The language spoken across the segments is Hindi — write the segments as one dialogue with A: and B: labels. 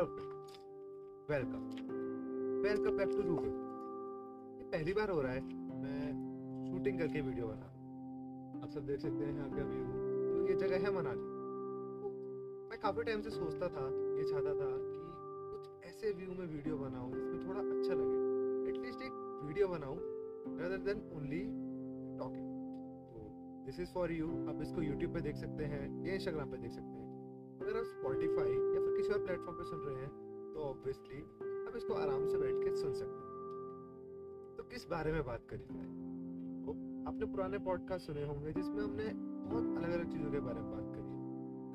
A: Hello welcome welcome back to Rubal ये पहली बार हो रहा है, मैं शूटिंग करके वीडियो बना। आप सब देख सकते हैं यहाँ का व्यू तो ये जगह है मनाली। मैं काफ़ी टाइम से सोचता था, ये चाहता था कि कुछ ऐसे व्यू में वीडियो बनाऊँ, जिसमें थोड़ा अच्छा लगे। एटलीस्ट एक वीडियो बनाऊँ, rather देन ओनली टॉकिंग तो दिस इज़ फॉर यू आप इसको यूट्यूब पे देख सकते हैं, या इंस्टाग्राम पे देख सकते हैं। अगर आप स्पॉटिफाई या फिर किसी और प्लेटफॉर्म पे सुन रहे हैं तो ऑब्वियसली आप इसको आराम से बैठ के सुन सकते हैं। तो किस बारे में बात करी जाए? तो आपने पुराने पॉडकास्ट सुने होंगे जिसमें हमने बहुत अलग अलग चीज़ों के बारे में बात करी।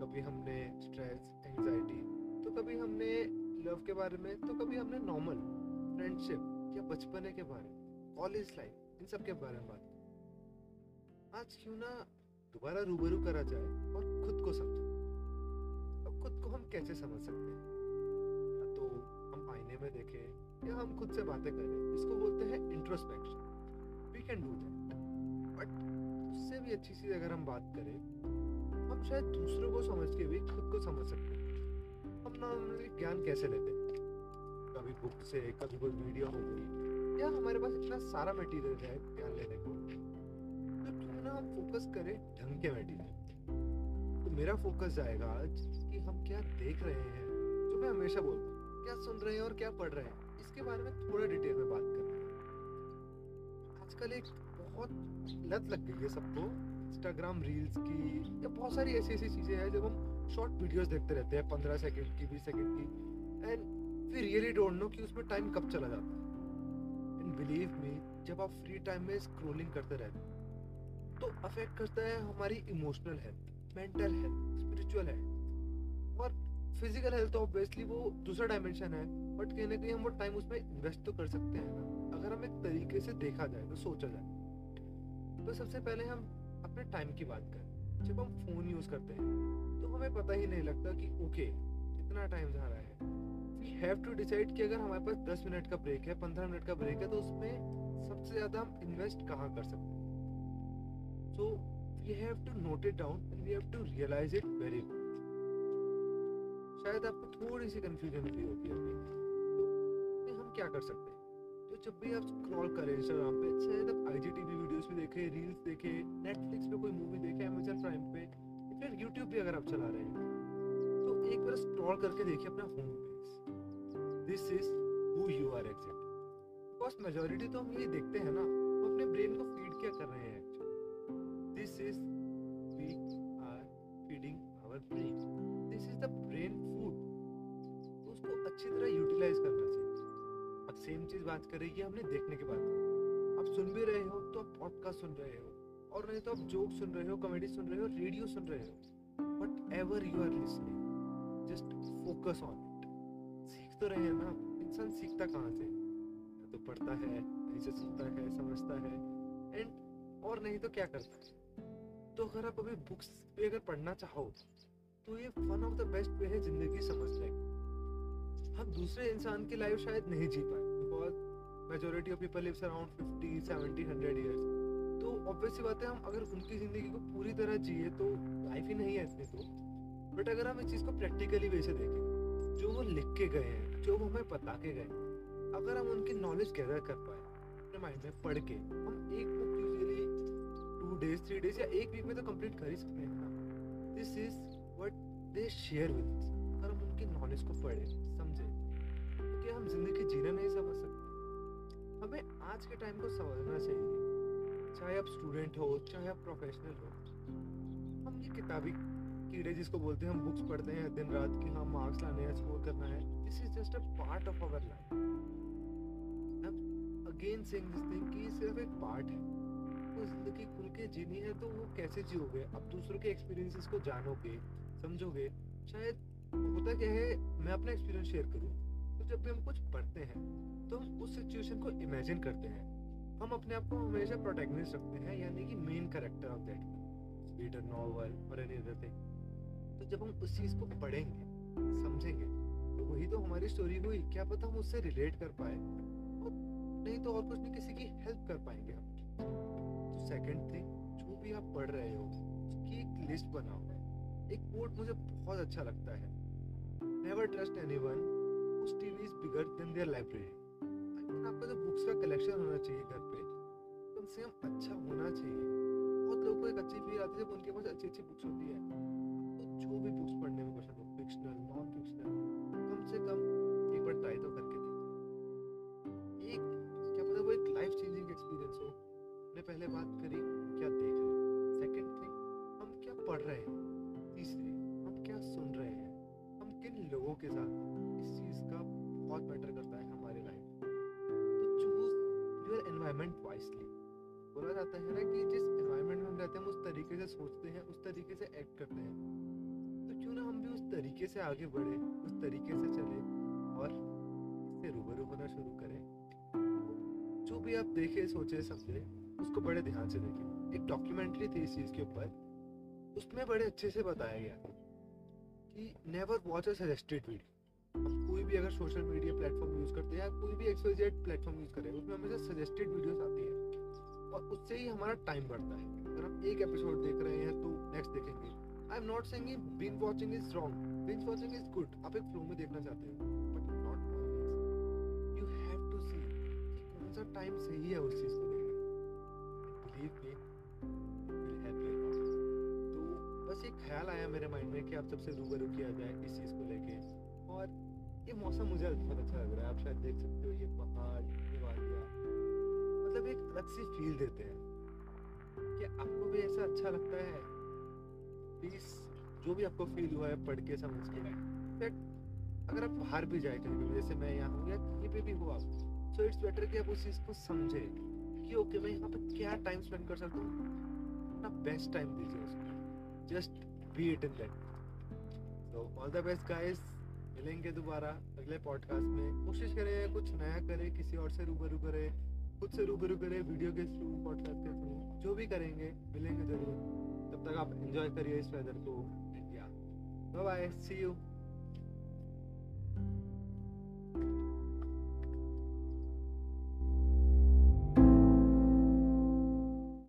A: कभी हमने स्ट्रेस एंजाइटी तो कभी हमने लव के बारे में तो कभी हमने नॉर्मल फ्रेंडशिप या बचपने के बारे में कॉलेज लाइफ इन सब के बारे में बात आज क्यों ना दोबारा रूबरू करा जाए और खुद को समझे हम कैसे समझ सकते हैं? या तो हम आईने में देखें, या हम खुद से बातें करें। इसको बोलते हैं introspection we can do that but उससे भी अच्छी चीज़ अगर हम बात करें, हम शायद दूसरों को समझ के भी खुद को समझ सकते हैं। हम नॉर्मली ज्ञान कैसे लेते हैं? कभी बुक से, कभी कोई वीडियो हो गई, या हमारे पास इतना सारा मटेरियल है ज्ञान लेने को तो क्यों ना हम फोकस करें ढंग के मटेरियल तो मेरा फोकस जाएगा आज हम क्या देख रहे हैं? जो मैं हमेशा बोलता हूँ, क्या सुन रहे हैं और क्या पढ़ रहे हैं? इसके बारे में थोड़ा डिटेल में बात करें आजकल एक बहुत लत लग गई है सबको इंस्टाग्राम रील्स की, या बहुत सारी ऐसी ऐसी चीज़ें हैं जब हम शॉर्ट वीडियोस देखते रहते हैं, पंद्रह सेकंड की, बीस सेकंड की and we really don't know कि उसमें टाइम कब चला जाता है। एंड बिलीव मी जब आप फ्री टाइम में स्क्रोलिंग करते रहते हैं तो अफेक्ट करता है हमारी emotional health mental health spiritual health physical health तो ऑब्वियसली वो दूसरा डायमेंशन है बट कहीं ना कहीं हम वो टाइम उसमें इन्वेस्ट तो कर सकते हैं ना। अगर हम एक तरीके से देखा जाए तो सोचा जाए। तो सबसे पहले हम अपने टाइम की बात करें। जब हम फ़ोन यूज़ करते हैं तो हमें पता ही नहीं लगता कि ओके कितना टाइम जा रहा है। वी हैव टू डिसाइड कि अगर हमारे पास 10 मिनट का ब्रेक है 15 मिनट का ब्रेक है तो उसमें सबसे ज़्यादा हम इन्वेस्ट कहाँ कर सकते हैं? So we have to note it down and we have to realise it very शायद आपको थोड़ी सी कंफ्यूजन भी होगी। अभी तो हम क्या कर सकते हैं? तो जब भी आप स्क्रॉल करें इंस्टाग्राम पे, शायद आप आईजीटीवी वीडियोस भी देखें रील्स देखें नेटफ्लिक्स पे कोई मूवी देखें अमेजन प्राइम पे फिर यूट्यूब भी अगर आप चला रहे हैं तो एक बार स्क्रॉल करके देखिए अपना home page this is who you are exactly because majority तो हम ये देखते हैं ना हम अपने ब्रेन को फ़ीड क्या कर रहे हैं दिस इज़ अब सेम चीज़ बात करेगी हमने देखने के बाद। आप सुन भी रहे हो तो आप पॉडकास्ट सुन रहे हो, और नहीं तो आप जोक सुन रहे हो कॉमेडी सुन रहे हो रेडियो सुन रहे हो whatever you are listening just focus on it सीख तो रहे हैं ना, इंसान सीखता कहाँ से? या तो पढ़ता है से सुनता है, समझता है एंड और नहीं तो क्या करता है? तो अगर आप अभी बुक्स भी अगर पढ़ना चाहो तो ये one of the best way है ज़िंदगी समझने। का हम दूसरे इंसान की लाइफ शायद नहीं जी पाए। Majority of people lives around 50 70 100 years तो ऑब्वियसली बात है, हम अगर उनकी ज़िंदगी को पूरी तरह जिए तो लाइफ ही नहीं है इतनी तो. बट अगर हम इस चीज़ को प्रैक्टिकली वे से देखें, जो वो लिख के गए हैं, जो वो हमें बता के गए अगर हम उनकी नॉलेज गैदर कर पाए, अपने माइंड में पढ़ के, हम एक book usually two days three days या एक वीक में तो कंप्लीट कर ही सकते हैं this is what they share with अगर हम उनकी नॉलेज को पढ़ें, समझें क्योंकि हम ज़िंदगी जीना नहीं समझ सकते हमें आज के टाइम को समझना चाहिए। चाहे आप स्टूडेंट हो, चाहे आप प्रोफेशनल हो। हम ये किताबी कीड़े जिसको बोलते हैं, हम बुक्स पढ़ते हैं, दिन रात की हाँ मार्क्स लाने हैं स्कोर करना है this is just a part of our life again saying this thing कि सिर्फ़ एक पार्ट है। तो ज़िंदगी खुल के जीनी है तो वो कैसे जियोगे? आप दूसरों के एक्सपीरियंसेस को जानोगे, समझोगे। शायद होता क्या है, मैं अपना एक्सपीरियंस शेयर करूँ। जब भी हम कुछ पढ़ते हैं तो हम उस सिचुएशन को इमेजिन करते हैं। हम अपने आप को हमेशा प्रोटैगनिस्ट रखते हैं, यानी कि main character of that speed novel और एनी अदर थिंग तो जब हम उस चीज़ को पढ़ेंगे, समझेंगे तो वही तो हमारी स्टोरी हुई। क्या पता हम उससे रिलेट कर पाए नहीं तो और कुछ नहीं किसी की हेल्प कर पाएँगे हम। तो सेकंड थिंग जो भी आप पढ़ रहे हो, उसकी एक लिस्ट बनाओ। एक कोट मुझे बहुत अच्छा लगता है। Never trust anyone whose TV bigger than their library. आपका जो बुक्स का कलेक्शन होना चाहिए घर पे, कम से कम अच्छा होना चाहिए। बहुत लोगों को एक अच्छी फील आती है जब उनके पास अच्छी अच्छी बुक्स होती है। जो भी बुक्स पढ़ने में पसंद हो फिक्शनल नॉन फिक्शनल कम से कम एक बार ट्राई तो करके एनवायरनमेंट वाइसली बोला जाता है ना कि जिस एनवायरनमेंट में हम रहते हैं उस तरीके से सोचते हैं, उस तरीके से एक्ट करते हैं। तो क्यों ना हम भी उस तरीके से आगे बढ़े, उस तरीके से चले और इससे रूबरू होना शुरू करें। जो भी आप देखे, सोचे, समझे, उसको बड़े ध्यान से देखें। एक डॉक्यूमेंट्री थी इस चीज़ के ऊपर। उसमें बड़े अच्छे से बताया गया कि never watch a suggested video भी अगर सोशल मीडिया प्लेटफॉर्म यूज़ करते हैं, या कोई भी एक्सवाइजेड प्लेटफॉर्म यूज़ करें, उसमें हमेशा सजेस्टेड वीडियोस आती है। और उससे ही हमारा टाइम बढ़ता है। अगर हम एक एपिसोड देख रहे हैं तो नेक्स्ट देखेंगे। I am not saying binge watching is wrong binge watching is good आप एक फ्लो में देखना चाहते हो। But not always you have to see कौन सा टाइम सही है उस चीज़ को देखने believe me will help you बस एक ख्याल आया मेरे माइंड में कि आप सबसे रूबरू किया जाए इस चीज़ को लेके। और ये मौसम मुझे बहुत अच्छा लग रहा है। आप शायद देख सकते हो, ये पहाड़, ये वादियाँ। मतलब एक अलग सी फील देते हैं कि आपको भी ऐसा अच्छा लगता है। प्लीज़ जो भी आपको फील हुआ है, पढ़ के समझ के। दैट अगर आप बाहर भी जाए कहीं जैसे मैं यहाँ हूँ या कहीं पे भी हो आप सो इट्स बेटर कि आप उस चीज़ को समझे कि ओके मैं यहाँ पे क्या टाइम स्पेंड कर सकता हूँ? अपना बेस्ट टाइम दीजिए उसको। Just be it in that तो ऑल द बेस्ट गाइस मिलेंगे दोबारा अगले पॉडकास्ट में। कोशिश करें, कुछ नया करें, किसी और से रूबरू करें, खुद से रूबरू करें वीडियो के थ्रू पॉडकास्ट के थ्रू जो भी करेंगे, मिलेंगे ज़रूर। तब तक आप एंजॉय करिए इस वेदर को India bye bye see you